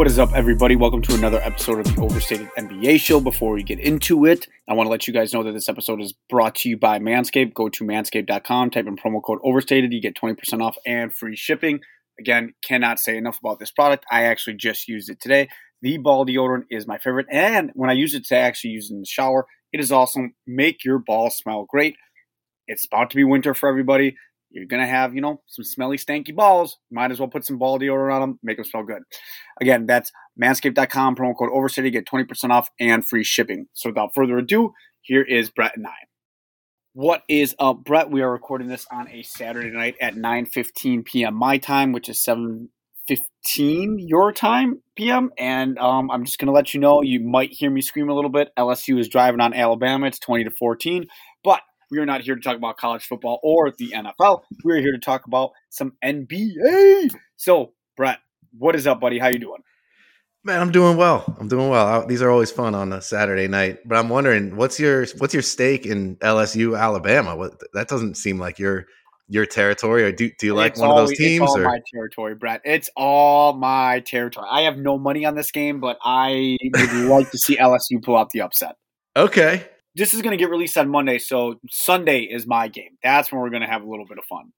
What is up, everybody? Welcome to another episode of the Overstated NBA Show. Before we get into it, I want to let you guys know that this episode is brought to you by Manscaped. Go to manscaped.com, type in promo code Overstated, you get 20% off and free shipping. Again, cannot say enough about this product. I actually just used it today. The ball deodorant is my favorite, and when I use it to actually use it in the shower, it is awesome. Make your balls smell great. It's about to be winter for everybody you're going to have, you know, some smelly, stanky balls. Might as well put some ball deodorant on them, make them smell good. Again, that's manscaped.com, promo code Overstated, get 20% off and free shipping. So without further ado, here is Brett and I. What is up, Brett? We are recording this on a Saturday night at 9.15 p.m. my time, which is 7.15 your time p.m. And um, I'm just going to let you know, you might hear me scream a little bit. LSU is driving on Alabama. It's 20 to 14. But we are not here to talk about college football or the NFL. We are here to talk about some NBA. So, Brett, what is up, buddy? How you doing? Man, I'm doing well. I'm doing well. These are always fun on a Saturday night. But I'm wondering, what's your what's your stake in LSU Alabama? What that doesn't seem like your your territory. Or do do you like it's one all, of those teams? It's all or? my territory, Brett. It's all my territory. I have no money on this game, but I would like to see LSU pull out the upset. Okay, this is going to get released on Monday, so Sunday is my game. That's when we're going to have a little bit of fun.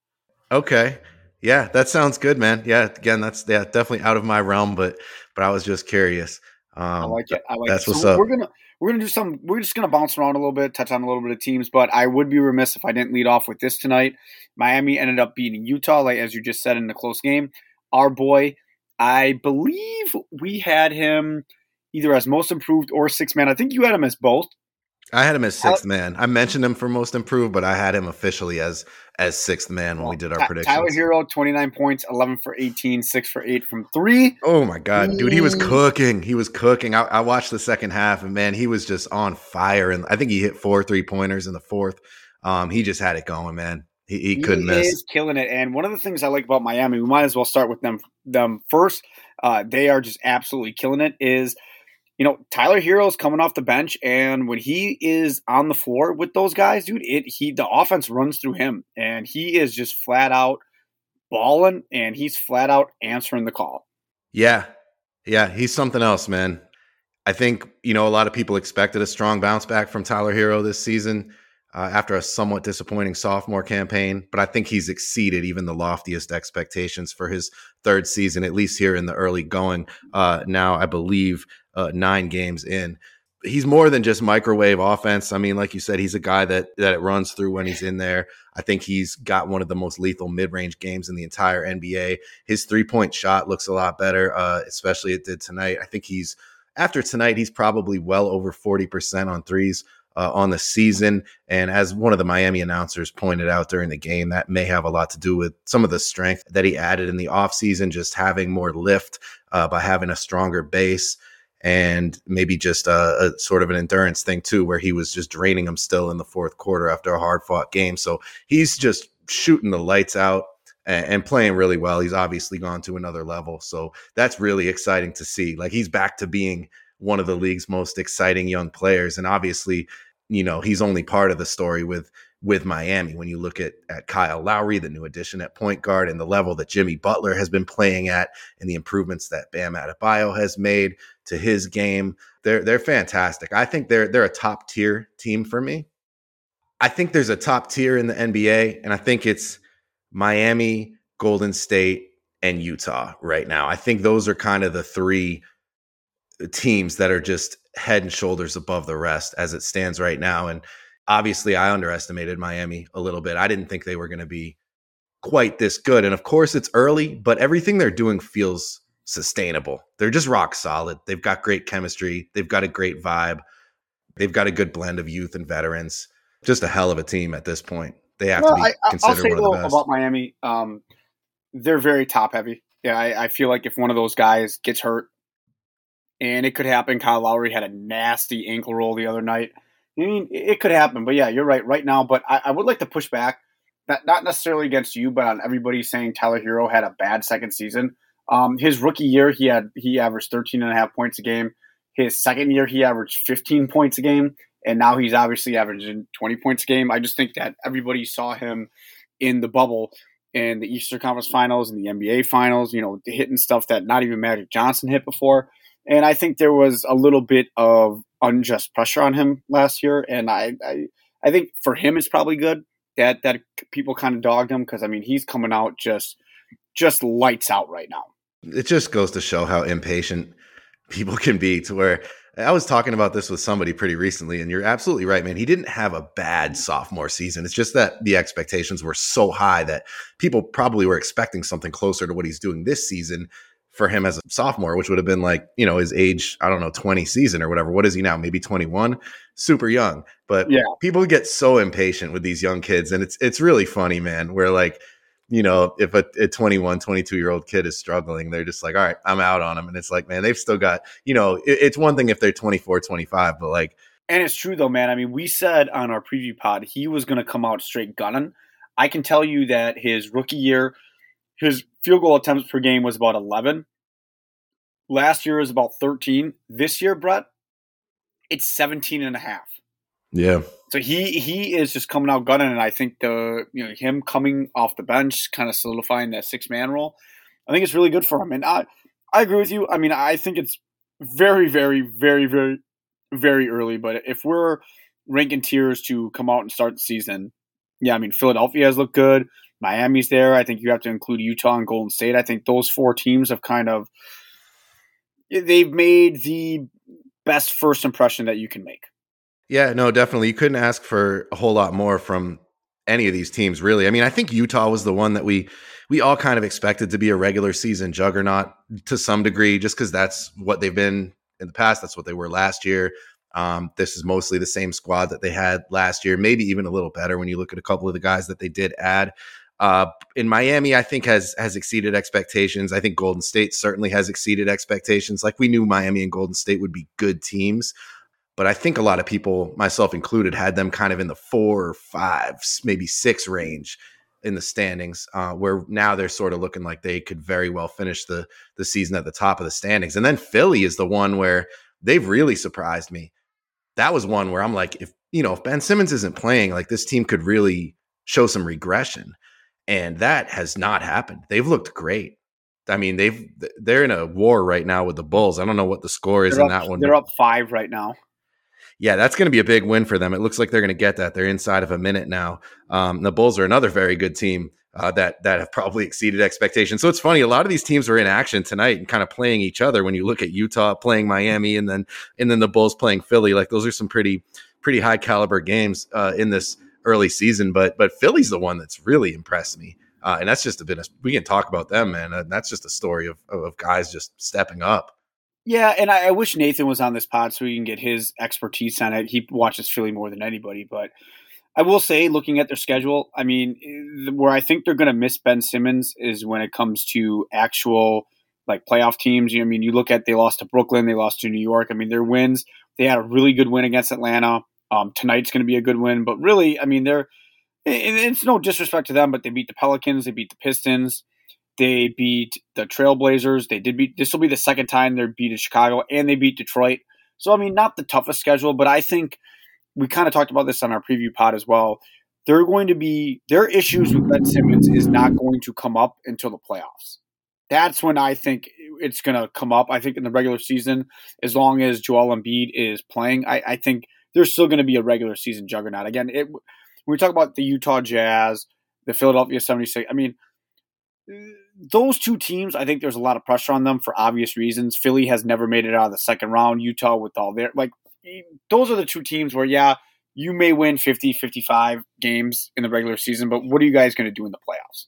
Okay. Yeah, that sounds good, man. Yeah, again, that's yeah, definitely out of my realm, but but I was just curious. Um, I like it. I like that's it. what's so up. We're gonna we're gonna do some. We're just gonna bounce around a little bit, touch on a little bit of teams. But I would be remiss if I didn't lead off with this tonight. Miami ended up beating Utah, like as you just said in the close game. Our boy, I believe we had him either as most improved or six man. I think you had him as both. I had him as sixth man. I mentioned him for most improved, but I had him officially as as sixth man when we did our Ty- predictions. Tyler Herro, 29 points, 11 for 18, 6 for 8 from 3. Oh my God, dude, he was cooking. He was cooking. I, I, watched the second half and man, he was just on fire. And I think he hit four three pointers in the fourth. Um, he just had it going, man. He, he, he couldn't miss. Is killing it. And one of the things I like about Miami, we might as well start with them them first. Uh, they are just absolutely killing it. Is – you know, Tyler Herro's coming off the bench, and when he is on the floor with those guys, dude, it he the offense runs through him, and he is just flat out balling, and he's flat out answering the call. Yeah, yeah, he's something else, man. I think you know a lot of people expected a strong bounce back from Tyler Herro this season uh, after a somewhat disappointing sophomore campaign, but I think he's exceeded even the loftiest expectations for his third season, at least here in the early going. Uh, now, I believe uh, nine games in. He's more than just microwave offense. I mean, like you said, he's a guy that that it runs through when he's in there. I think he's got one of the most lethal mid range games in the entire NBA. His three point shot looks a lot better, uh, especially it did tonight. I think he's after tonight, he's probably well over forty percent on threes uh, on the season. And as one of the Miami announcers pointed out during the game, that may have a lot to do with some of the strength that he added in the offseason, just having more lift uh, by having a stronger base. And maybe just a, a, sort of an endurance thing too, where he was just draining him still in the fourth quarter after a hard fought game. So he's just shooting the lights out and, playing really well. He's obviously gone to another level. So that's really exciting to see. Like he's back to being one of the league's most exciting young players. And obviously, you know, he's only part of the story with with Miami. When you look at at Kyle Lowry, the new addition at point guard, and the level that Jimmy Butler has been playing at, and the improvements that Bam Adebayo has made to his game, they're they're fantastic. I think they're they're a top tier team for me. I think there's a top tier in the NBA, and I think it's Miami, Golden State, and Utah right now. I think those are kind of the three uh, teams that are just head and shoulders above the rest as it stands right now. And obviously, I underestimated Miami a little bit. I didn't think they were going to be quite this good. And of course, it's early, but everything they're doing feels sustainable. They're just rock solid. They've got great chemistry, they've got a great vibe, they've got a good blend of youth and veterans. Just a hell of a team at this point. They have well, to be I, considered one of the best. About Miami, um, they're very top heavy. Yeah, I, I feel like if one of those guys gets hurt, and it could happen. Kyle Lowry had a nasty ankle roll the other night. I mean, it could happen, but yeah, you're right. Right now, but I, I would like to push back, not, not necessarily against you, but on everybody saying Tyler Herro had a bad second season. Um, his rookie year, he had he averaged 13 and a half points a game. His second year, he averaged 15 points a game, and now he's obviously averaging 20 points a game. I just think that everybody saw him in the bubble in the Eastern Conference Finals and the NBA Finals. You know, hitting stuff that not even Magic Johnson hit before. And I think there was a little bit of unjust pressure on him last year, and I, I, I think for him it's probably good that that people kind of dogged him because I mean he's coming out just just lights out right now. It just goes to show how impatient people can be to where I was talking about this with somebody pretty recently, and you're absolutely right, man. He didn't have a bad sophomore season. It's just that the expectations were so high that people probably were expecting something closer to what he's doing this season for him as a sophomore, which would have been like, you know, his age, I don't know, 20 season or whatever. What is he now? Maybe 21? Super young. But yeah. people get so impatient with these young kids. And it's it's really funny, man, where like, you know, if a, a 21, 22 year old kid is struggling, they're just like, all right, I'm out on them. And it's like, man, they've still got, you know, it, it's one thing if they're 24, 25, but like, and it's true though, man. I mean, we said on our preview pod he was going to come out straight gunning. I can tell you that his rookie year, his field goal attempts per game was about 11. Last year was about 13. This year, Brett, it's 17 and a half. Yeah. So he he is just coming out gunning, and I think the you know him coming off the bench, kind of solidifying that six man role. I think it's really good for him, and I I agree with you. I mean, I think it's very, very, very, very, very early. But if we're ranking tiers to come out and start the season, yeah, I mean Philadelphia has looked good. Miami's there. I think you have to include Utah and Golden State. I think those four teams have kind of they've made the best first impression that you can make. Yeah, no, definitely. You couldn't ask for a whole lot more from any of these teams, really. I mean, I think Utah was the one that we we all kind of expected to be a regular season juggernaut to some degree, just because that's what they've been in the past. That's what they were last year. Um, this is mostly the same squad that they had last year, maybe even a little better when you look at a couple of the guys that they did add. Uh, in Miami, I think has has exceeded expectations. I think Golden State certainly has exceeded expectations. Like we knew Miami and Golden State would be good teams, but I think a lot of people, myself included, had them kind of in the four or five, maybe six range in the standings. Uh, where now they're sort of looking like they could very well finish the the season at the top of the standings. And then Philly is the one where they've really surprised me. That was one where I'm like, if you know, if Ben Simmons isn't playing, like this team could really show some regression and that has not happened. They've looked great. I mean, they've they're in a war right now with the Bulls. I don't know what the score is they're in up, that one. They're up five right now. Yeah, that's going to be a big win for them. It looks like they're going to get that. They're inside of a minute now. Um, the Bulls are another very good team uh, that that have probably exceeded expectations. So it's funny. A lot of these teams are in action tonight and kind of playing each other. When you look at Utah playing Miami and then and then the Bulls playing Philly, like those are some pretty pretty high caliber games uh, in this early season. But but Philly's the one that's really impressed me. Uh, and that's just a bit of, we can talk about them, man. And that's just a story of, of guys just stepping up. Yeah, and I, I, wish Nathan was on this pod so we can get his expertise on it. He watches Philly more than anybody, but I will say, looking at their schedule, I mean, where I think they're going to miss Ben Simmons is when it comes to actual like playoff teams. You know, I mean, you look at they lost to Brooklyn, they lost to New York. I mean, their wins. They had a really good win against Atlanta. Um, tonight's going to be a good win, but really, I mean, they're it's no disrespect to them, but they beat the Pelicans, they beat the Pistons, they beat the Trailblazers. They did beat. This will be the second time they're beat Chicago, and they beat Detroit. So I mean, not the toughest schedule, but I think we kind of talked about this on our preview pod as well. They're going to be their issues with Ben Simmons is not going to come up until the playoffs. That's when I think it's going to come up. I think in the regular season, as long as Joel Embiid is playing, I, I think there's still going to be a regular season juggernaut. Again, it when we talk about the Utah Jazz, the Philadelphia 76, I mean, those two teams, I think there's a lot of pressure on them for obvious reasons. Philly has never made it out of the second round. Utah, with all their, like, those are the two teams where, yeah, you may win 50, 55 games in the regular season, but what are you guys going to do in the playoffs?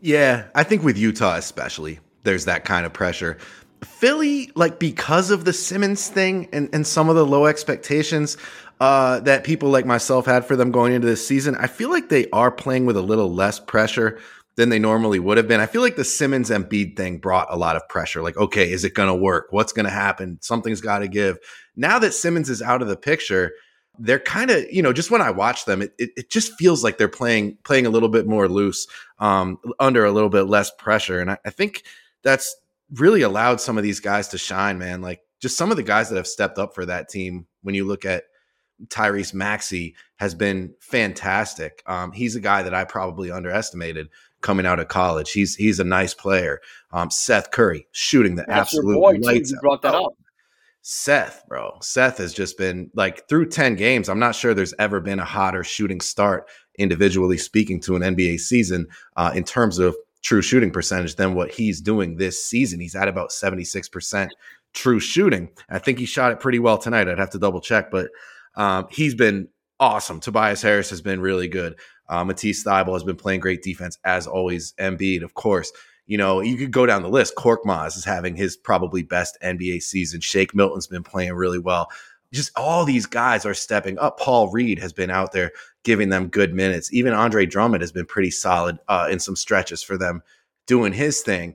Yeah, I think with Utah especially, there's that kind of pressure. Philly, like because of the Simmons thing and, and some of the low expectations, uh, that people like myself had for them going into this season, I feel like they are playing with a little less pressure than they normally would have been. I feel like the Simmons Embiid thing brought a lot of pressure. Like, okay, is it going to work? What's going to happen? Something's got to give. Now that Simmons is out of the picture, they're kind of, you know, just when I watch them, it, it, it, just feels like they're playing playing a little bit more loose, um, under a little bit less pressure. And I, I think that's really allowed some of these guys to shine, man. Like just some of the guys that have stepped up for that team. When you look at Tyrese Maxey has been fantastic. Um, he's a guy that I probably underestimated coming out of college. He's he's a nice player. Um, Seth Curry shooting the That's absolute boy, lights. You brought that up. Seth, bro. Seth has just been like through 10 games. I'm not sure there's ever been a hotter shooting start, individually speaking, to an NBA season uh, in terms of true shooting percentage than what he's doing this season. He's at about 76% true shooting. I think he shot it pretty well tonight. I'd have to double check, but um, he's been awesome. Tobias Harris has been really good. Uh, Matisse has been playing great defense as always. Embiid, of course. You know, you could go down the list. Korkmaz is having his probably best NBA season. Shake Milton's been playing really well. Just all these guys are stepping up. Paul Reed has been out there giving them good minutes. Even Andre Drummond has been pretty solid uh, in some stretches for them doing his thing.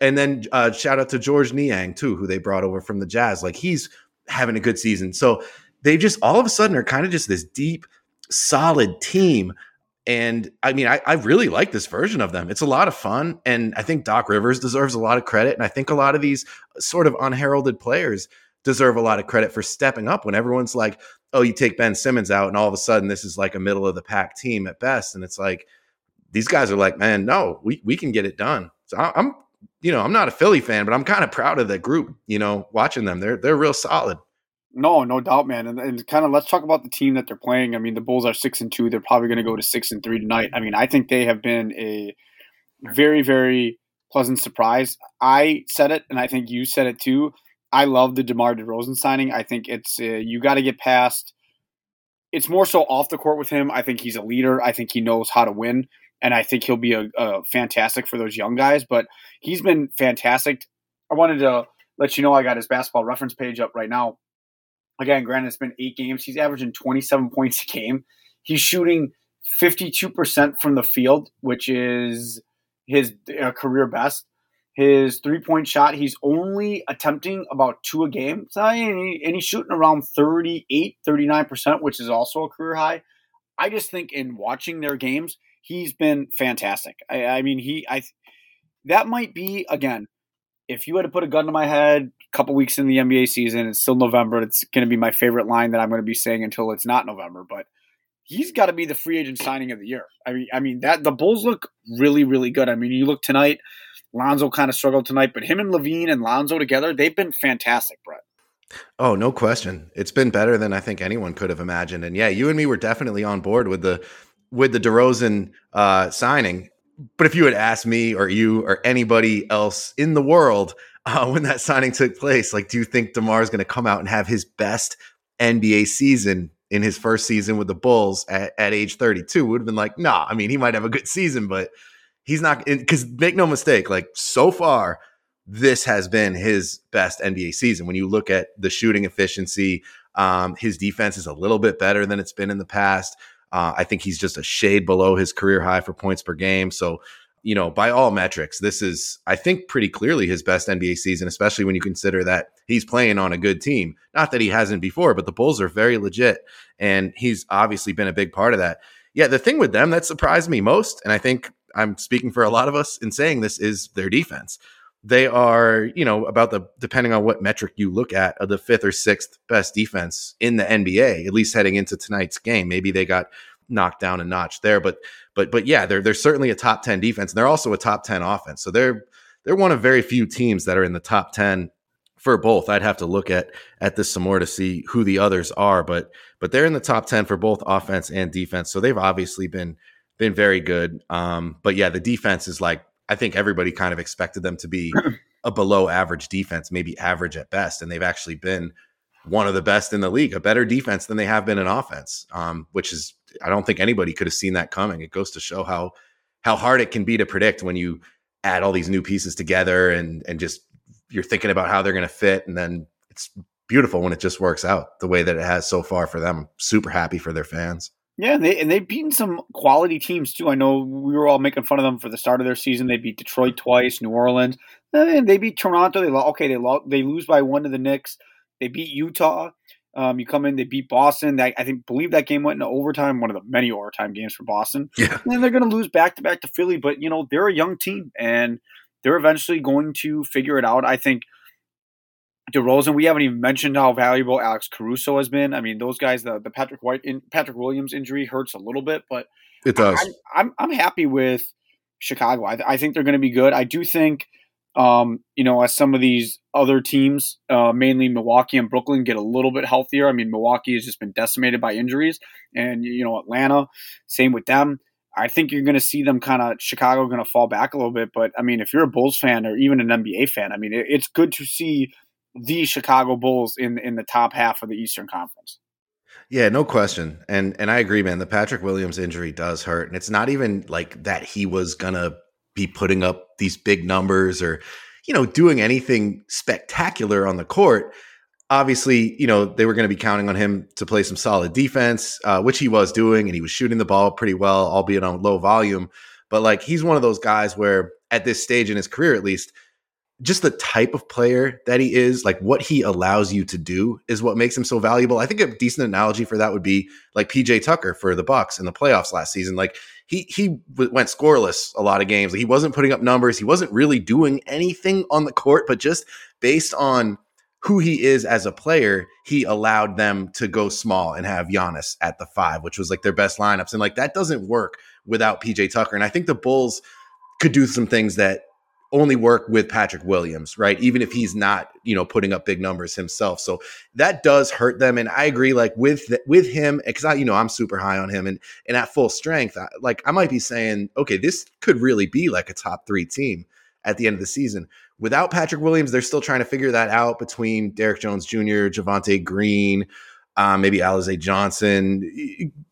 And then uh, shout out to Georges Niang too, who they brought over from the Jazz. Like he's having a good season. So they just all of a sudden are kind of just this deep, solid team. And I mean, I, I, really like this version of them. It's a lot of fun. And I think Doc Rivers deserves a lot of credit. And I think a lot of these uh, sort of unheralded players deserve a lot of credit for stepping up when everyone's like, oh, you take Ben Simmons out, and all of a sudden this is like a middle of the pack team at best. And it's like, these guys are like, man, no, we, we can get it done. So I'm, you know, I'm not a Philly fan, but I'm kind of proud of the group, you know, watching them. They're, they're real solid. No, no doubt, man. And, and kind of let's talk about the team that they're playing. I mean, the Bulls are six and two. They're probably going to go to six and three tonight. I mean, I think they have been a very, very pleasant surprise. I said it, and I think you said it too. I love the DeMar DeRozan signing. I think it's uh, you got to get past. It's more so off the court with him. I think he's a leader. I think he knows how to win, and I think he'll be a, a fantastic for those young guys. But he's been fantastic. I wanted to let you know I got his basketball reference page up right now Again, granted, it's been eight games. He's averaging 27 points a game. He's shooting 52% from the field, which is his uh, career best. His three point shot, he's only attempting about two a game. So, and, he's shooting around 38, 39%, which is also a career high. I just think in watching their games, he's been fantastic. I, I mean, he, I, that might be, again, if you had to put a gun to my head, a couple weeks in the NBA season, it's still November. It's going to be my favorite line that I'm going to be saying until it's not November. But he's got to be the free agent signing of the year. I mean, I mean that the Bulls look really, really good. I mean, you look tonight. Lonzo kind of struggled tonight, but him and LaVine and Lonzo together, they've been fantastic, Brett. Oh, no question. It's been better than I think anyone could have imagined. And yeah, you and me were definitely on board with the with the DeRozan uh, signing. But if you had asked me or you or anybody else in the world uh, when that signing took place, like, do you think DeMar is going to come out and have his best NBA season in his first season with the Bulls at, at age 32? Would have been like, nah, I mean, he might have a good season, but he's not, because make no mistake, like, so far, this has been his best NBA season. When you look at the shooting efficiency, um, his defense is a little bit better than it's been in the past. Uh, I think he's just a shade below his career high for points per game. So, you know, by all metrics, this is, I think, pretty clearly his best NBA season, especially when you consider that he's playing on a good team. Not that he hasn't before, but the Bulls are very legit. And he's obviously been a big part of that. Yeah, the thing with them that surprised me most, and I think I'm speaking for a lot of us in saying this, is their defense. They are, you know, about the depending on what metric you look at, the fifth or sixth best defense in the NBA, at least heading into tonight's game. Maybe they got knocked down a notch there, but but but yeah, they're they're certainly a top ten defense, and they're also a top ten offense. So they're they're one of very few teams that are in the top ten for both. I'd have to look at at this some more to see who the others are, but but they're in the top ten for both offense and defense. So they've obviously been been very good. Um, but yeah, the defense is like I think everybody kind of expected them to be a below average defense, maybe average at best, and they've actually been one of the best in the league, a better defense than they have been in offense, um, which is I don't think anybody could have seen that coming. It goes to show how how hard it can be to predict when you add all these new pieces together and and just you're thinking about how they're going to fit, and then it's beautiful when it just works out the way that it has so far for them. I'm super happy for their fans. Yeah, and they and they've beaten some quality teams too. I know we were all making fun of them for the start of their season. They beat Detroit twice, New Orleans, and they beat Toronto. They lost okay, they lost they lose by one to the Knicks. They beat Utah. Um, you come in, they beat Boston. That I think believe that game went into overtime, one of the many overtime games for Boston. Yeah, and they're going to lose back to back to Philly, but you know they're a young team and they're eventually going to figure it out. I think DeRozan, we haven't even mentioned how valuable Alex Caruso has been. I mean, those guys, the, the Patrick White, in, Patrick Williams injury hurts a little bit, but it does. I, I'm, I'm happy with Chicago. I, I think they're going to be good. I do think, um, you know, as some of these other teams, uh, mainly Milwaukee and Brooklyn, get a little bit healthier. I mean, Milwaukee has just been decimated by injuries, and you know, Atlanta, same with them. I think you're going to see them kind of Chicago going to fall back a little bit. But I mean, if you're a Bulls fan or even an NBA fan, I mean, it, it's good to see the Chicago Bulls in in the top half of the Eastern Conference. Yeah, no question. And and I agree, man. The Patrick Williams injury does hurt. And it's not even like that he was gonna be putting up these big numbers or, you know, doing anything spectacular on the court. Obviously, you know, they were going to be counting on him to play some solid defense, uh, which he was doing, and he was shooting the ball pretty well, albeit on low volume. But like he's one of those guys where at this stage in his career, at least, just the type of player that he is, like what he allows you to do, is what makes him so valuable. I think a decent analogy for that would be like PJ Tucker for the Bucks in the playoffs last season. Like he he went scoreless a lot of games. He wasn't putting up numbers. He wasn't really doing anything on the court, but just based on who he is as a player, he allowed them to go small and have Giannis at the five, which was like their best lineups. And like that doesn't work without PJ Tucker. And I think the Bulls could do some things that only work with Patrick Williams, right? Even if he's not, you know, putting up big numbers himself. So that does hurt them. And I agree, like with the, with him, because I, you know, I'm super high on him, and and at full strength, I, like I might be saying, okay, this could really be like a top three team at the end of the season. Without Patrick Williams, they're still trying to figure that out between Derrick Jones Jr., Javonte Green, um, maybe Alize Johnson,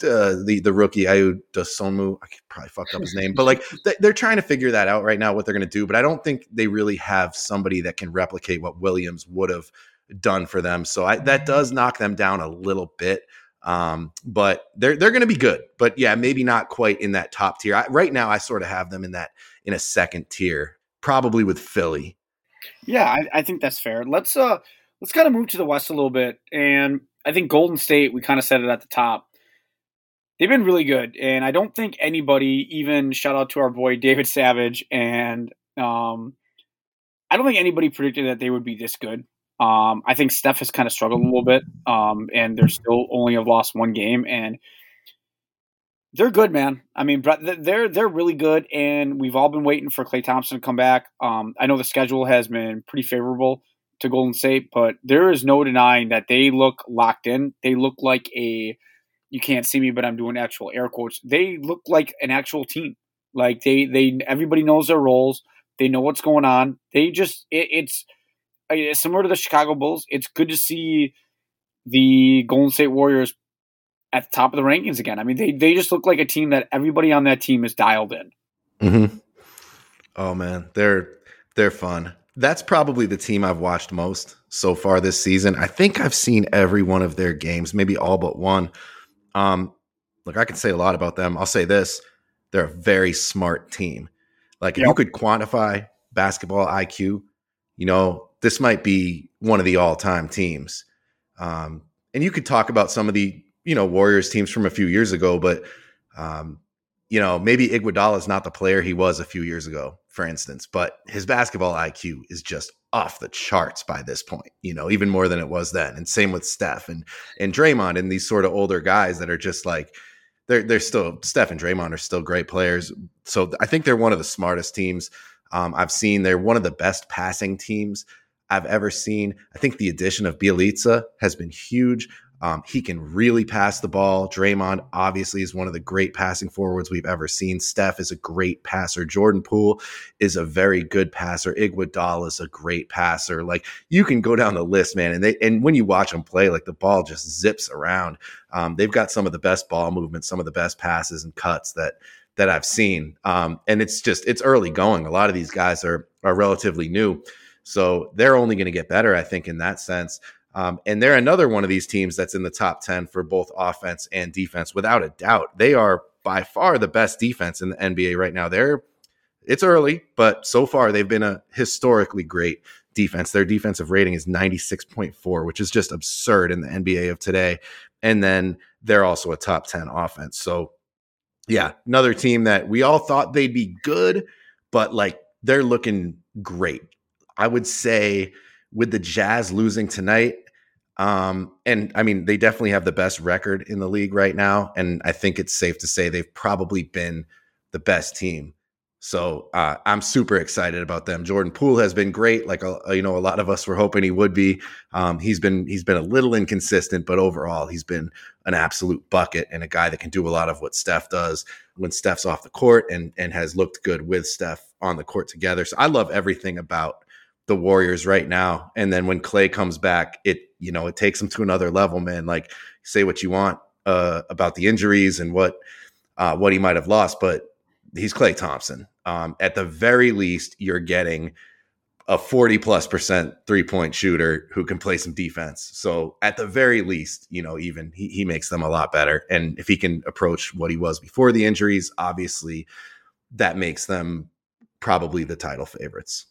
uh, the the rookie Ayo Dosunmu. I could probably fuck up his name, but like they're trying to figure that out right now what they're going to do. But I don't think they really have somebody that can replicate what Williams would have done for them. So I, that does knock them down a little bit. Um, but they're they're going to be good. But yeah, maybe not quite in that top tier. I, right now, I sort of have them in that in a second tier, probably with Philly. Yeah, I, I think that's fair. Let's uh let's kind of move to the west a little bit and I think Golden State, we kind of said it at the top. They've been really good, and I don't think anybody, even shout out to our boy David Savage, and um, I don't think anybody predicted that they would be this good. Um, I think Steph has kind of struggled a little bit, um, and they're still only have lost one game, and they're good, man. I mean, they're they're really good, and we've all been waiting for Klay Thompson to come back. Um, I know the schedule has been pretty favorable to Golden State, but there is no denying that they look locked in. They look like a you can't see me, but I'm doing actual air quotes. They look like an actual team. Like they they everybody knows their roles. They know what's going on. They just it, it's, it's similar to the Chicago Bulls. It's good to see the Golden State Warriors at the top of the rankings again. I mean, they they just look like a team that everybody on that team is dialed in. Mm-hmm. Oh man, they're they're fun that's probably the team I've watched most so far this season. I think I've seen every one of their games, maybe all but one. Um, look, I can say a lot about them. I'll say this: they're a very smart team. Like if yep. you could quantify basketball IQ, you know, this might be one of the all-time teams. Um, and you could talk about some of the, you know, Warriors teams from a few years ago, but um, you know, maybe Iguodala is not the player he was a few years ago, for instance, but his basketball IQ is just off the charts by this point, you know, even more than it was then. And same with Steph and and Draymond and these sort of older guys that are just like they're they're still Steph and Draymond are still great players. So I think they're one of the smartest teams um, I've seen. They're one of the best passing teams I've ever seen. I think the addition of Bjelica has been huge. Um, he can really pass the ball. Draymond obviously is one of the great passing forwards we've ever seen. Steph is a great passer. Jordan Poole is a very good passer. Iguodala is a great passer. Like you can go down the list, man. And they and when you watch them play, like the ball just zips around. Um, they've got some of the best ball movements, some of the best passes and cuts that that I've seen. Um, and it's just it's early going. A lot of these guys are are relatively new. So they're only going to get better, I think, in that sense. Um, and they're another one of these teams that's in the top 10 for both offense and defense, without a doubt. They are by far the best defense in the NBA right now. They're it's early, but so far they've been a historically great defense. Their defensive rating is 96.4, which is just absurd in the NBA of today. And then they're also a top 10 offense. So, yeah, another team that we all thought they'd be good, but like they're looking great. I would say with the Jazz losing tonight, um, and I mean, they definitely have the best record in the league right now. And I think it's safe to say they've probably been the best team. So uh, I'm super excited about them. Jordan Poole has been great, like uh, you know, a lot of us were hoping he would be. Um, he's been he's been a little inconsistent, but overall, he's been an absolute bucket and a guy that can do a lot of what Steph does when Steph's off the court, and and has looked good with Steph on the court together. So I love everything about the Warriors right now. And then when Klay comes back, it you know it takes them to another level, man. Like say what you want uh, about the injuries and what uh, what he might have lost, but he's Klay Thompson. Um, at the very least, you're getting a 40 plus percent three point shooter who can play some defense. So at the very least, you know, even he, he makes them a lot better. And if he can approach what he was before the injuries, obviously that makes them probably the title favorites.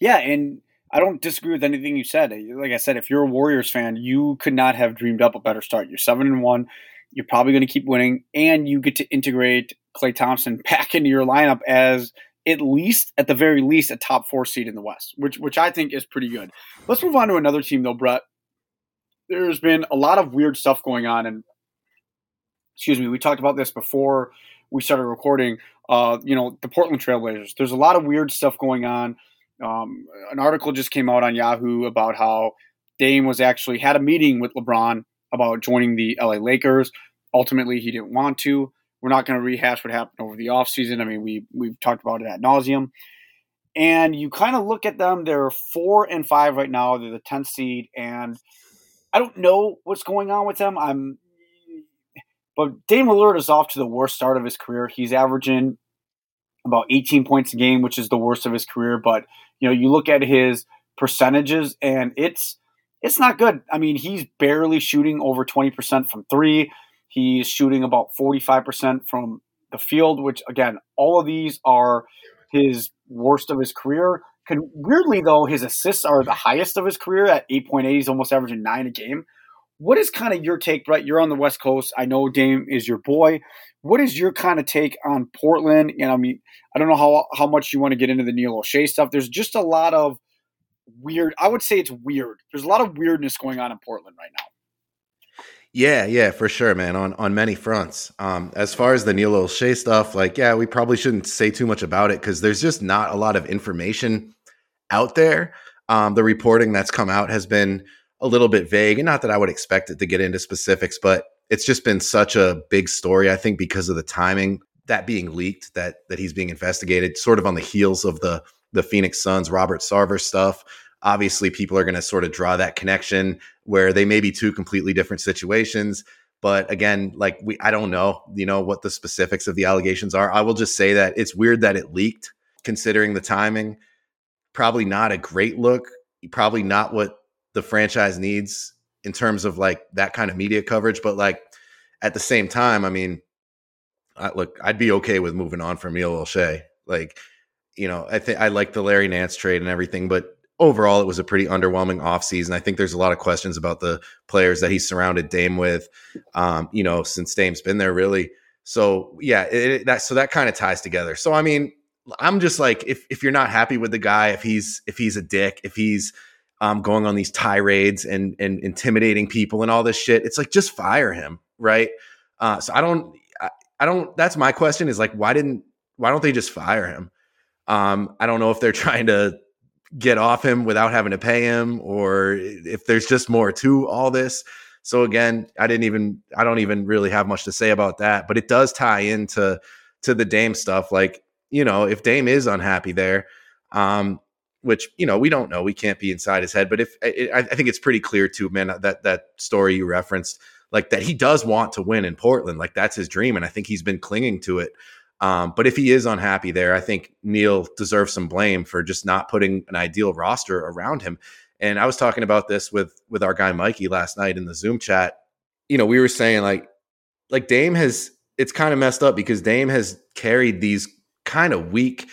Yeah, and I don't disagree with anything you said. Like I said, if you're a Warriors fan, you could not have dreamed up a better start. You're seven and one. You're probably going to keep winning, and you get to integrate Klay Thompson back into your lineup as at least, at the very least, a top four seed in the West, which which I think is pretty good. Let's move on to another team, though, Brett. There's been a lot of weird stuff going on, and excuse me, we talked about this before we started recording. Uh, you know, the Portland Trailblazers. There's a lot of weird stuff going on. Um, an article just came out on Yahoo about how Dame was actually had a meeting with LeBron about joining the LA Lakers. Ultimately, he didn't want to. We're not going to rehash what happened over the offseason. I mean, we we've talked about it at nauseum. And you kind of look at them; they're four and five right now. They're the tenth seed, and I don't know what's going on with them. I'm, but Dame Lillard is off to the worst start of his career. He's averaging about 18 points a game, which is the worst of his career. But you know, you look at his percentages and it's it's not good. I mean, he's barely shooting over 20% from 3. He's shooting about 45% from the field, which again, all of these are his worst of his career. Can weirdly though, his assists are the highest of his career at 8.8. He's almost averaging 9 a game. What is kind of your take, Brett? You're on the West Coast. I know Dame is your boy. What is your kind of take on Portland? And I mean, I don't know how how much you want to get into the Neil Olshey stuff. There's just a lot of weird. I would say it's weird. There's a lot of weirdness going on in Portland right now. Yeah, yeah, for sure, man. On on many fronts. Um, as far as the Neil Olshey stuff, like, yeah, we probably shouldn't say too much about it because there's just not a lot of information out there. Um, the reporting that's come out has been a little bit vague, and not that I would expect it to get into specifics, but it's just been such a big story. I think because of the timing that being leaked, that that he's being investigated, sort of on the heels of the the Phoenix Suns Robert Sarver stuff. Obviously, people are going to sort of draw that connection where they may be two completely different situations. But again, like we, I don't know, you know, what the specifics of the allegations are. I will just say that it's weird that it leaked, considering the timing. Probably not a great look. Probably not what the franchise needs in terms of like that kind of media coverage. But like at the same time, I mean, I, look, I'd be okay with moving on from Neil Olshey. Like, you know, I think I like the Larry Nance trade and everything, but overall, it was a pretty underwhelming offseason. I think there's a lot of questions about the players that he surrounded Dame with, um, you know, since Dame's been there, really. So yeah, it, that so that kind of ties together. So I mean, I'm just like, if if you're not happy with the guy, if he's if he's a dick, if he's um, going on these tirades and and intimidating people and all this shit. It's like just fire him, right? Uh, so I don't, I, I, don't. That's my question. Is like, why didn't, why don't they just fire him? Um, I don't know if they're trying to get off him without having to pay him, or if there's just more to all this. So again, I didn't even, I don't even really have much to say about that. But it does tie into to the Dame stuff. Like, you know, if Dame is unhappy there, um, which you know we don't know. We can't be inside his head, but if I think it's pretty clear too, man, that that story you referenced, like that he does want to win in Portland, like that's his dream, and I think he's been clinging to it. Um, but if he is unhappy there, I think Neil deserves some blame for just not putting an ideal roster around him. And I was talking about this with with our guy Mikey last night in the Zoom chat. You know, we were saying like like Dame has it's kind of messed up because Dame has carried these kind of weak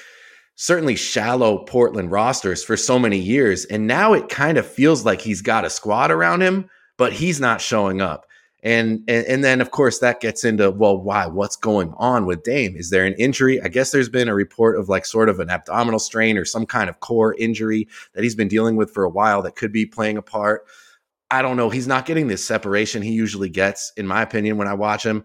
certainly shallow Portland rosters for so many years. And now it kind of feels like he's got a squad around him, but he's not showing up. And, and and then of course that gets into well why? What's going on with Dame? Is there an injury? I guess there's been a report of like sort of an abdominal strain or some kind of core injury that he's been dealing with for a while that could be playing a part. I don't know. He's not getting this separation he usually gets in my opinion when I watch him.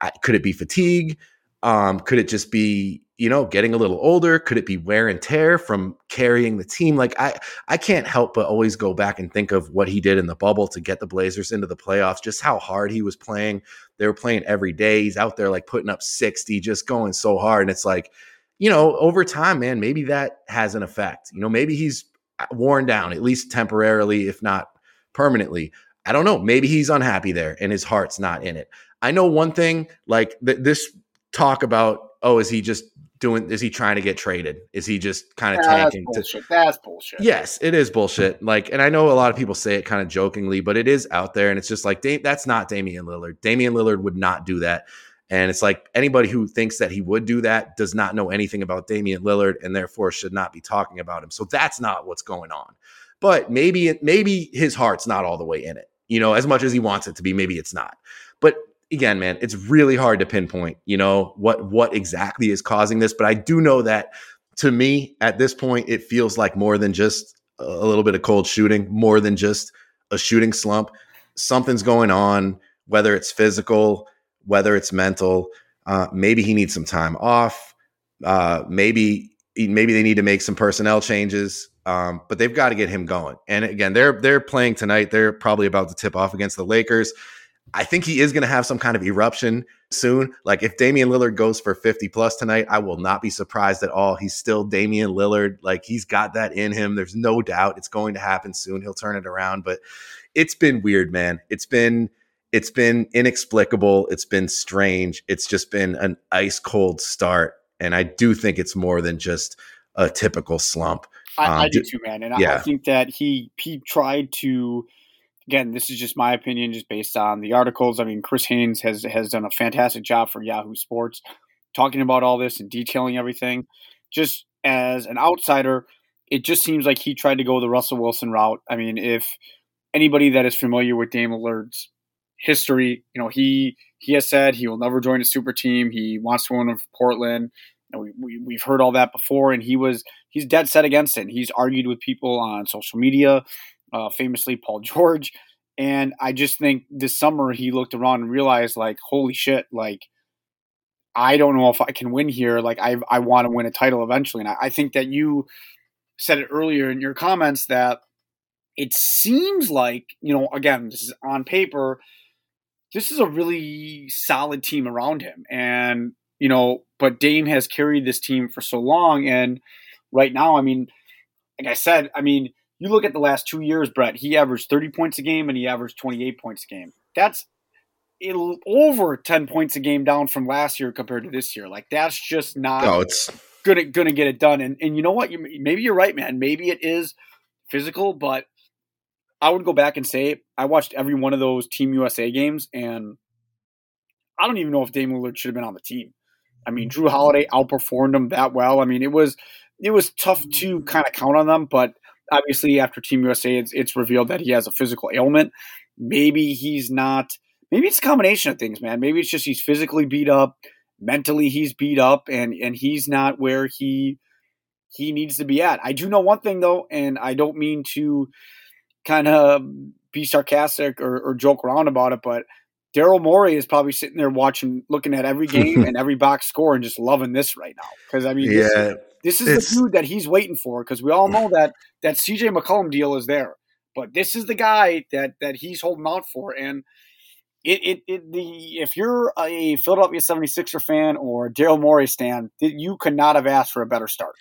I, could it be fatigue um, could it just be you know getting a little older? Could it be wear and tear from carrying the team? Like i i can't help but always go back and think of what he did in the bubble to get the blazers into the playoffs just how hard he was playing. They were playing every day. He's out there like putting up 60 just going so hard. And it's like you know over time man maybe that has an effect. You know maybe he's uh, worn down at least temporarily if not permanently. I don't know. Maybe he's unhappy there and his heart's not in it. I know one thing like th- this talk about oh is he just doing? Is he trying to get traded? Is he just kind of tanking? That's bullshit. To, that's bullshit. Yes, it is bullshit. Like, and I know a lot of people say it kind of jokingly, but it is out there, and it's just like that's not Damian Lillard. Damian Lillard would not do that. And it's like anybody who thinks that he would do that does not know anything about Damian Lillard and therefore should not be talking about him. So that's not what's going on. But maybe it, maybe his heart's not all the way in it. You know, as much as he wants it to be, maybe it's not. But again, man, it's really hard to pinpoint, you know, what what exactly is causing this. But I do know that to me, at this point, it feels like more than just a little bit of cold shooting, more than just a shooting slump. Something's going on, whether it's physical, whether it's mental. Uh, maybe he needs some time off. Uh, maybe maybe they need to make some personnel changes. Um, but they've got to get him going. And again, they're they're playing tonight. They're probably about to tip off against the Lakers. I think he is going to have some kind of eruption soon. Like if Damian Lillard goes for 50 plus tonight, I will not be surprised at all. He's still Damian Lillard. Like he's got that in him. There's no doubt it's going to happen soon. He'll turn it around, but it's been weird, man. It's been it's been inexplicable. It's been strange. It's just been an ice cold start, and I do think it's more than just a typical slump. I, um, I do too, man. And yeah. I think that he he tried to again, this is just my opinion, just based on the articles. I mean, Chris Haynes has has done a fantastic job for Yahoo Sports, talking about all this and detailing everything. Just as an outsider, it just seems like he tried to go the Russell Wilson route. I mean, if anybody that is familiar with Dame Lillard's history, you know, he he has said he will never join a super team. He wants to own in Portland. We, we, we've heard all that before, and he was he's dead set against it. And He's argued with people on social media uh, famously Paul George. And I just think this summer he looked around and realized, like, holy shit, like, I don't know if I can win here. Like, I I want to win a title eventually. And I, I think that you said it earlier in your comments that it seems like, you know, again, this is on paper, this is a really solid team around him. And, you know, but Dame has carried this team for so long. And right now, I mean, like I said, I mean, you look at the last two years, Brett, he averaged 30 points a game and he averaged 28 points a game. That's over 10 points a game down from last year compared to this year. Like that's just not oh, it's gonna gonna get it done. And and you know what? You, maybe you're right, man. Maybe it is physical, but I would go back and say I watched every one of those Team USA games, and I don't even know if Dame Lillard should have been on the team. I mean, Jrue Holiday outperformed him that well. I mean, it was it was tough to kind of count on them, but obviously after Team USA, it's, it's revealed that he has a physical ailment. Maybe he's not. Maybe it's a combination of things, man. Maybe it's just he's physically beat up, mentally he's beat up, and and he's not where he he needs to be at. I do know one thing though, and I don't mean to kind of be sarcastic or, or joke around about it, but Daryl Morey is probably sitting there watching, looking at every game and every box score and just loving this right now. Because I mean, yeah, this is it's, the dude that he's waiting for because we all know that that CJ McCollum deal is there, but this is the guy that that he's holding out for. And it, it, it the if you're a Philadelphia 76er fan or Daryl Morey fan, you could not have asked for a better start.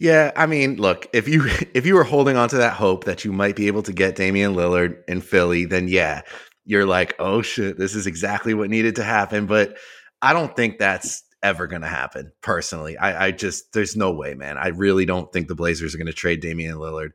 Yeah, I mean, look, if you if you were holding on to that hope that you might be able to get Damian Lillard in Philly, then yeah, you're like, oh shit, this is exactly what needed to happen. But I don't think that's ever going to happen. Personally, I, I, just there's no way, man. I really don't think the Blazers are going to trade Damian Lillard.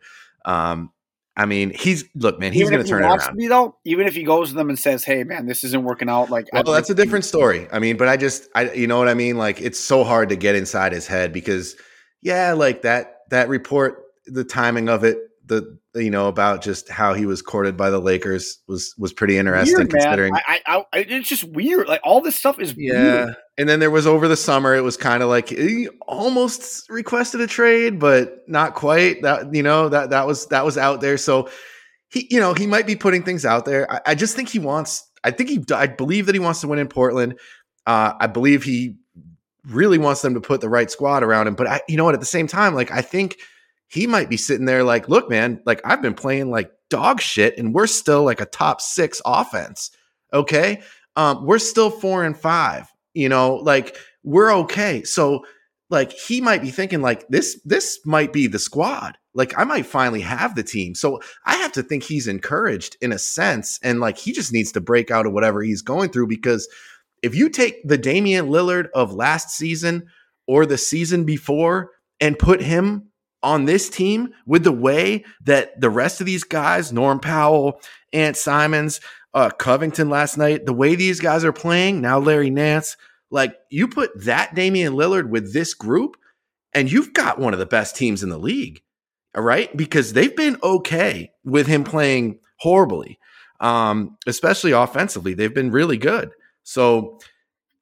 Um, I mean, he's look, man. He's going to turn it around. Be, though, even if he goes to them and says, "Hey, man, this isn't working out," like, well, that's a different story. I mean, but I just, I, you know what I mean? Like, it's so hard to get inside his head because, yeah, like that that report, the timing of it the you know about just how he was courted by the Lakers was was pretty interesting weird, considering. I, I, I, it's just weird. Like all this stuff is yeah. Weird. And then there was over the summer. It was kind of like he almost requested a trade, but not quite. That you know that that was that was out there. So he you know he might be putting things out there. I, I just think he wants. I think he. I believe that he wants to win in Portland. Uh, I believe he really wants them to put the right squad around him. But I, you know what? At the same time, like I think he might be sitting there like, look, man, like I've been playing like dog shit and we're still like a top six offense. Okay. Um, we're still four and five, you know, like we're okay. So like he might be thinking like this, this might be the squad. Like I might finally have the team. So I have to think he's encouraged in a sense. And like he just needs to break out of whatever he's going through because if you take the Damian Lillard of last season or the season before and put him on this team with the way that the rest of these guys, Norm Powell, Ant Simons, uh, Covington last night, the way these guys are playing, now Larry Nance, like you put that Damian Lillard with this group, and you've got one of the best teams in the league. All right. Because they've been okay with him playing horribly, um, especially offensively. They've been really good. So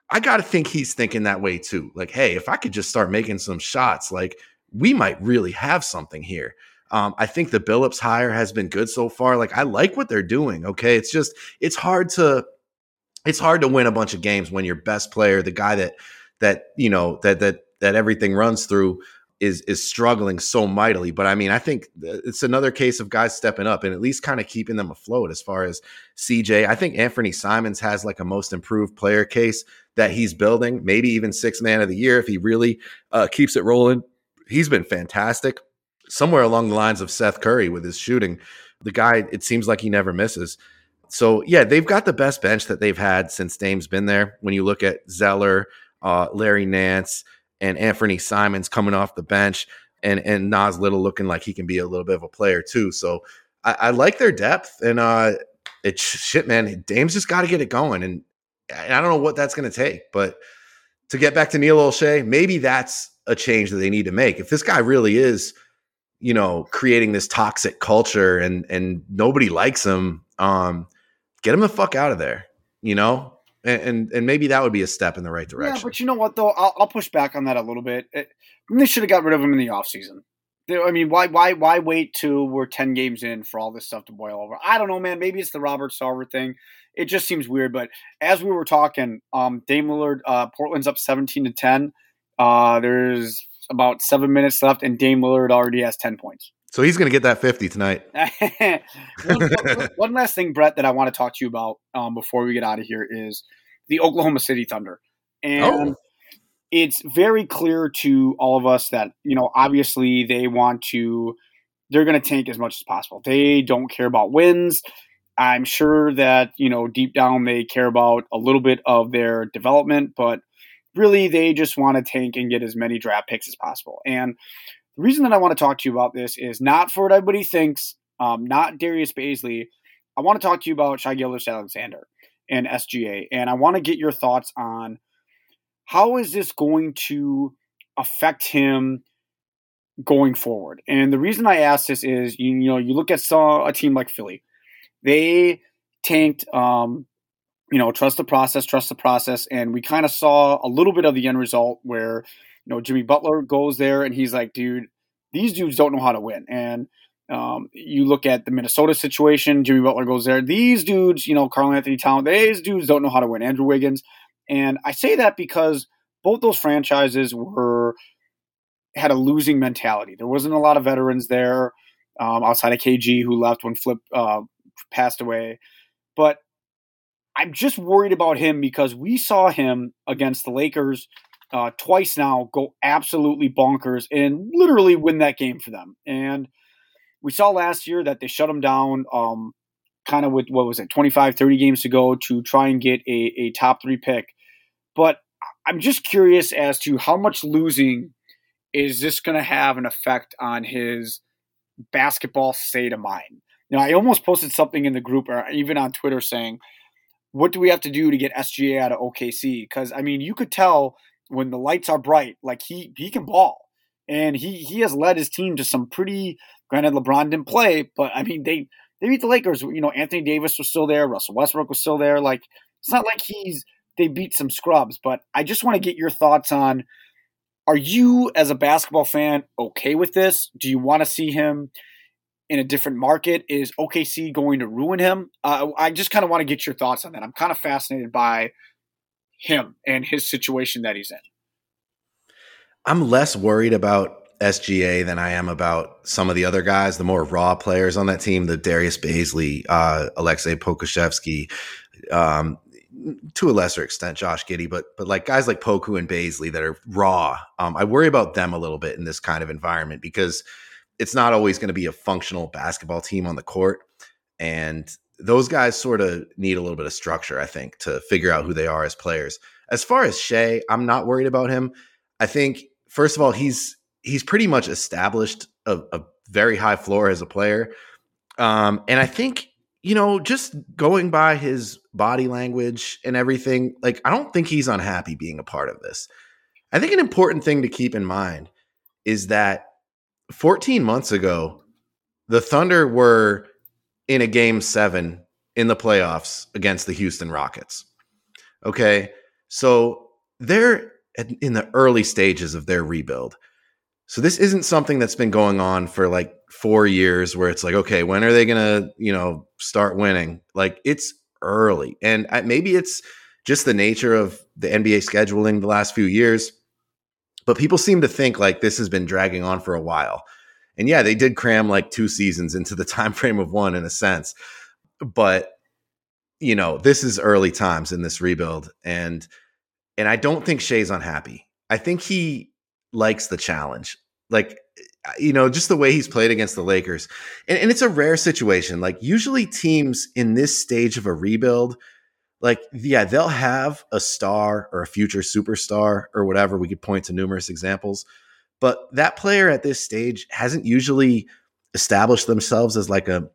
I got to think he's thinking that way too. Like, hey, if I could just start making some shots, like we might really have something here. Um, I think the Billups hire has been good so far. Like I like what they're doing. Okay, it's just it's hard to it's hard to win a bunch of games when your best player, the guy that that you know that that that everything runs through, is is struggling so mightily. But I mean, I think it's another case of guys stepping up and at least kind of keeping them afloat. As far as CJ, I think Anfernee Simons has like a most improved player case that he's building. Maybe even six man of the year if he really uh, keeps it rolling he's been fantastic. Somewhere along the lines of Seth Curry with his shooting, the guy it seems like he never misses. So yeah, they've got the best bench that they've had since Dame's been there. When you look at Zeller, uh, Larry Nance, and Anfernee Simons coming off the bench, and and Nas Little looking like he can be a little bit of a player too. So I, I like their depth, and uh, it's shit, man. Dame's just got to get it going, and, and I don't know what that's going to take, but to get back to Neil Olshey, maybe that's a change that they need to make. If this guy really is, you know, creating this toxic culture and and nobody likes him, um, get him the fuck out of there. You know, and, and, and maybe that would be a step in the right direction. Yeah, but you know what though, I'll, I'll push back on that a little bit. It, they should have got rid of him in the offseason. I mean, why why why wait till we're ten games in for all this stuff to boil over? I don't know, man. Maybe it's the Robert Sarver thing. It just seems weird. But as we were talking, um, Dame Lillard, uh, Portland's up seventeen to ten. Uh, there's about seven minutes left, and Dame Lillard already has 10 points. So he's going to get that 50 tonight. one, one, one, last thing, Brett, that I want to talk to you about um, before we get out of here is the Oklahoma City Thunder. And oh. it's very clear to all of us that, you know, obviously they want to, they're going to tank as much as possible. They don't care about wins. I'm sure that, you know, deep down they care about a little bit of their development, but really they just want to tank and get as many draft picks as possible. And the reason that I want to talk to you about this is not for what everybody thinks, um, not Darius Bazley. I want to talk to you about Shai Gilgeous-Alexander and SGA. And I want to get your thoughts on how is this going to affect him going forward. And the reason I ask this is, you, you know, you look at some, a team like Philly, they tanked um, you know, trust the process, trust the process. And we kind of saw a little bit of the end result where, you know, Jimmy Butler goes there and he's like, dude, these dudes don't know how to win. And um, you look at the Minnesota situation, Jimmy Butler goes there. These dudes, you know, Karl-Anthony Towns, these dudes don't know how to win. Andrew Wiggins. And I say that because both those franchises were had a losing mentality. There wasn't a lot of veterans there um, outside of KG who left when Flip uh, passed away. But I'm just worried about him because we saw him against the Lakers uh, twice now go absolutely bonkers and literally win that game for them. And we saw last year that they shut him down um, kind of with, what was it, 25, 30 games to go to try and get a, a top three pick. But I'm just curious as to how much losing is this going to have an effect on his basketball state of mind. Now, I almost posted something in the group or even on Twitter saying – what do we have to do to get SGA out of OKC? Because I mean, you could tell when the lights are bright, like he he can ball, and he he has led his team to some pretty. Granted, LeBron didn't play, but I mean they they beat the Lakers. You know, Anthony Davis was still there, Russell Westbrook was still there. Like it's not like he's they beat some scrubs, but I just want to get your thoughts on. Are you, as a basketball fan, okay with this? Do you want to see him in a different market? Is OKC going to ruin him? Uh, I just kind of want to get your thoughts on that. I'm kind of fascinated by him and his situation that he's in. I'm less worried about SGA than I am about some of the other guys, the more raw players on that team, the Darius Bazley, uh, Aleksej Pokusevski, um, to a lesser extent, Josh Giddey, but but like guys like Poku and Bazley that are raw. Um, I worry about them a little bit in this kind of environment because it's not always going to be a functional basketball team on the court, and those guys sort of need a little bit of structure, I think, to figure out who they are as players. As far as Shai, I'm not worried about him. I think first of all, he's he's pretty much established a, a very high floor as a player. Um, and I think, you know, just going by his body language and everything, like, I don't think he's unhappy being a part of this. I think an important thing to keep in mind is that 14 months ago, the Thunder were in a game seven in the playoffs against the Houston Rockets. Okay. So they're in the early stages of their rebuild. So this isn't something that's been going on for like four years where it's like, okay, when are they going to, you know, start winning? Like it's early. And uh, maybe it's just the nature of the NBA scheduling the last few years. But people seem to think like this has been dragging on for a while. And yeah, they did cram like two seasons into the time frame of one in a sense. But you know, this is early times in this rebuild and and I don't think Shai's unhappy. I think he likes the challenge. Like, you know, just the way he's played against the Lakers. And, and it's a rare situation. Like, usually teams in this stage of a rebuild, like, yeah, they'll have a star or a future superstar or whatever. We could point to numerous examples. But that player at this stage hasn't usually established themselves as like a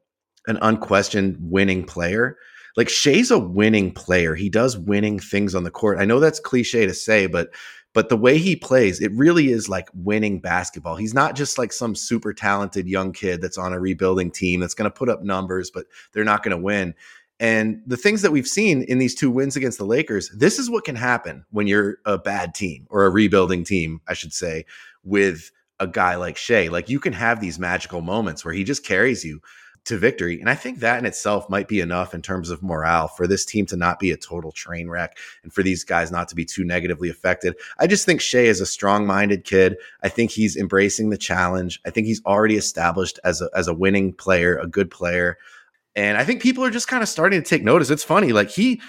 an unquestioned winning player. Like Shai's a winning player. He does winning things on the court. I know that's cliche to say, but but the way he plays, it really is like winning basketball. He's not just like some super talented young kid that's on a rebuilding team that's going to put up numbers, but they're not going to win. And the things that we've seen in these two wins against the Lakers, this is what can happen when you're a bad team or a rebuilding team, I should say, with a guy like Shai. Like you can have these magical moments where he just carries you to victory. And I think that in itself might be enough in terms of morale for this team to not be a total train wreck and for these guys not to be too negatively affected. I just think Shai is a strong minded kid. I think he's embracing the challenge. I think he's already established as a, as a winning player, a good player. And I think people are just kind of starting to take notice. It's funny, like he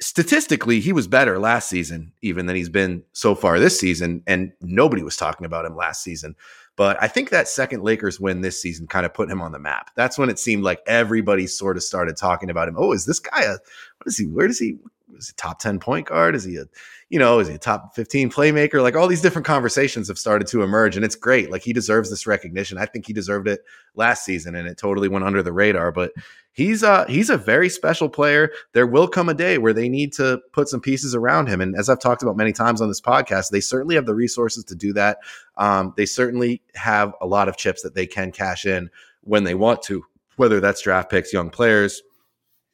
statistically, he was better last season, even than he's been so far this season. And nobody was talking about him last season. But I think that second Lakers win this season kind of put him on the map. That's when it seemed like everybody sort of started talking about him. Oh, is this guy a what is he? Where does he is he top 10 point guard? Is he a, you know, is he a top 15 playmaker? Like all these different conversations have started to emerge and it's great. Like he deserves this recognition. I think he deserved it last season and it totally went under the radar, but he's uh he's a very special player. There will come a day where they need to put some pieces around him. And as I've talked about many times on this podcast, they certainly have the resources to do that. Um, they certainly have a lot of chips that they can cash in when they want to, whether that's draft picks, young players,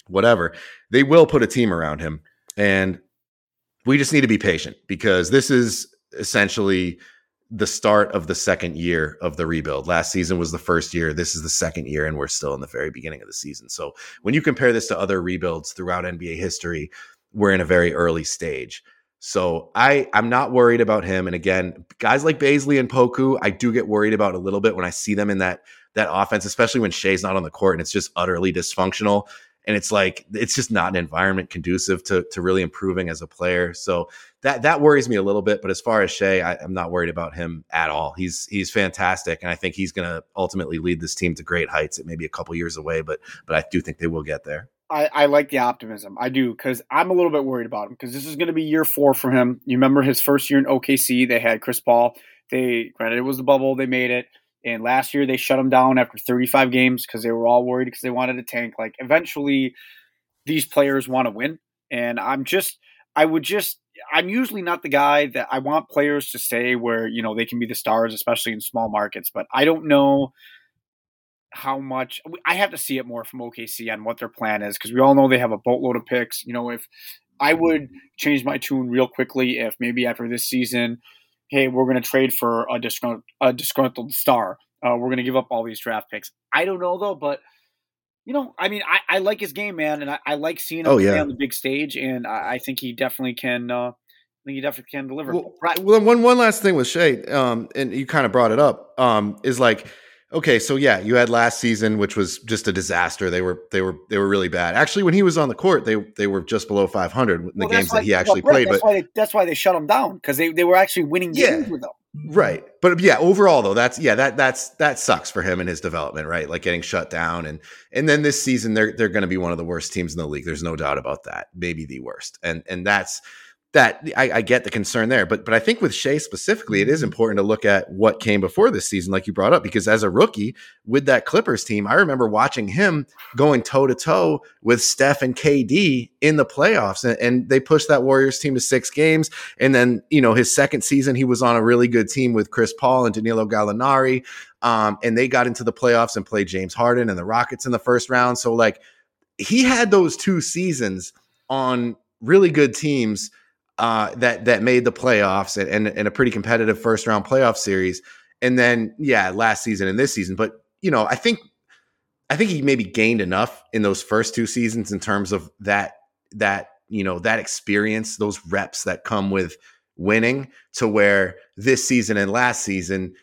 whatever. They will put a team around him. And we just need to be patient because this is essentially the start of the second year of the rebuild. Last season was the first year. This is the second year, and we're still in the very beginning of the season. So when you compare this to other rebuilds throughout NBA history, we're in a very early stage. So I I'm not worried about him. And again, guys like Bazley and Poku, I do get worried about a little bit when I see them in that that offense, especially when Shai's not on the court and it's just utterly dysfunctional and it's like it's just not an environment conducive to to really improving as a player. So that that worries me a little bit. But as far as Shai, I, am not worried about him at all. He's he's fantastic, and I think he's going to ultimately lead this team to great heights. It may be a couple years away, but but I do think they will get there. I, I like the optimism. I do because I'm a little bit worried about him because this is going to be year four for him. You remember his first year in OKC? They had Chris Paul. They granted it was the bubble. They made it. And last year they shut him down after 35 games because they were all worried because they wanted to tank. Like eventually, these players want to win, and I'm just, I would just, I'm usually not the guy that I want players to stay where you know they can be the stars, especially in small markets. But I don't know how much I have to see it more from OKC on what their plan is because we all know they have a boatload of picks. You know, if I would change my tune real quickly if maybe after this season, hey, we're going to trade for a, disgruntled, a disgruntled star. Uh, we're going to give up all these draft picks. I don't know though, but you know, I mean, I, I like his game, man, and I, I like seeing him oh, yeah. on the big stage, and I, I think he definitely can. Uh, I think he definitely can deliver. Well, right. well, one one last thing with Shai, um, and you kind of brought it up, um, is like Okay, so yeah, you had last season, which was just a disaster. They were they were they were really bad. Actually, when he was on the court, they they were just below 500 in the games why, that he actually well, played. That's but why they, that's why they shut him down because they, they were actually winning games yeah, with them. Right, but yeah, overall though, that's yeah that that's that sucks for him and his development, right? Like getting shut down, and and then this season they're they're going to be one of the worst teams in the league. There's no doubt about that. Maybe the worst, and and that's that I, I, get the concern there, but but I think with Shai specifically, it is mm-hmm. important to look at what came before this season, like you brought up, because as a rookie with that Clippers team, I remember watching him going toe to toe with Steph and KD in the playoffs, and, and, they pushed that Warriors team to six games. And then you know his second season, he was on a really good team with Chris Paul and Danilo Gallinari, um, and they got into the playoffs and played James Harden and the Rockets in the first round. So like he had those two seasons on really good teams uh, that that made the playoffs and, and, and a pretty competitive first round playoff series. And then yeah, last season and this season. But you know, I think I think he maybe gained enough in those first two seasons in terms of that that you know that experience, those reps that come with winning, to where this season and last season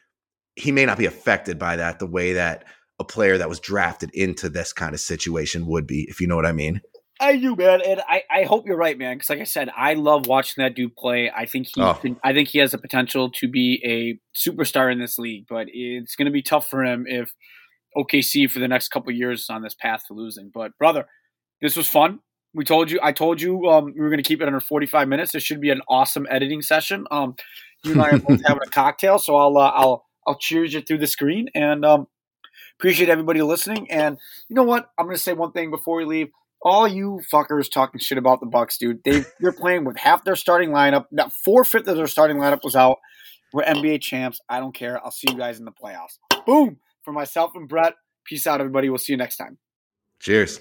he may not be affected by that the way that a player that was drafted into this kind of situation would be, if you know what I mean. I do, man, and I, I hope you're right, man. Because like I said, I love watching that dude play. I think he oh. I think he has the potential to be a superstar in this league, but it's going to be tough for him if OKC for the next couple years is on this path to losing. But brother, this was fun. We told you, I told you, um, we were going to keep it under 45 minutes. This should be an awesome editing session. Um, you and I are both having a cocktail, so I'll uh, I'll I'll cheers you through the screen and um, appreciate everybody listening. And you know what? I'm going to say one thing before we leave all you fuckers talking shit about the Bucks, dude. They they're playing with half their starting lineup. Now four fifths of their starting lineup was out. We're NBA champs. I don't care. I'll see you guys in the playoffs. Boom. For myself and Brett. Peace out, everybody. We'll see you next time. Cheers.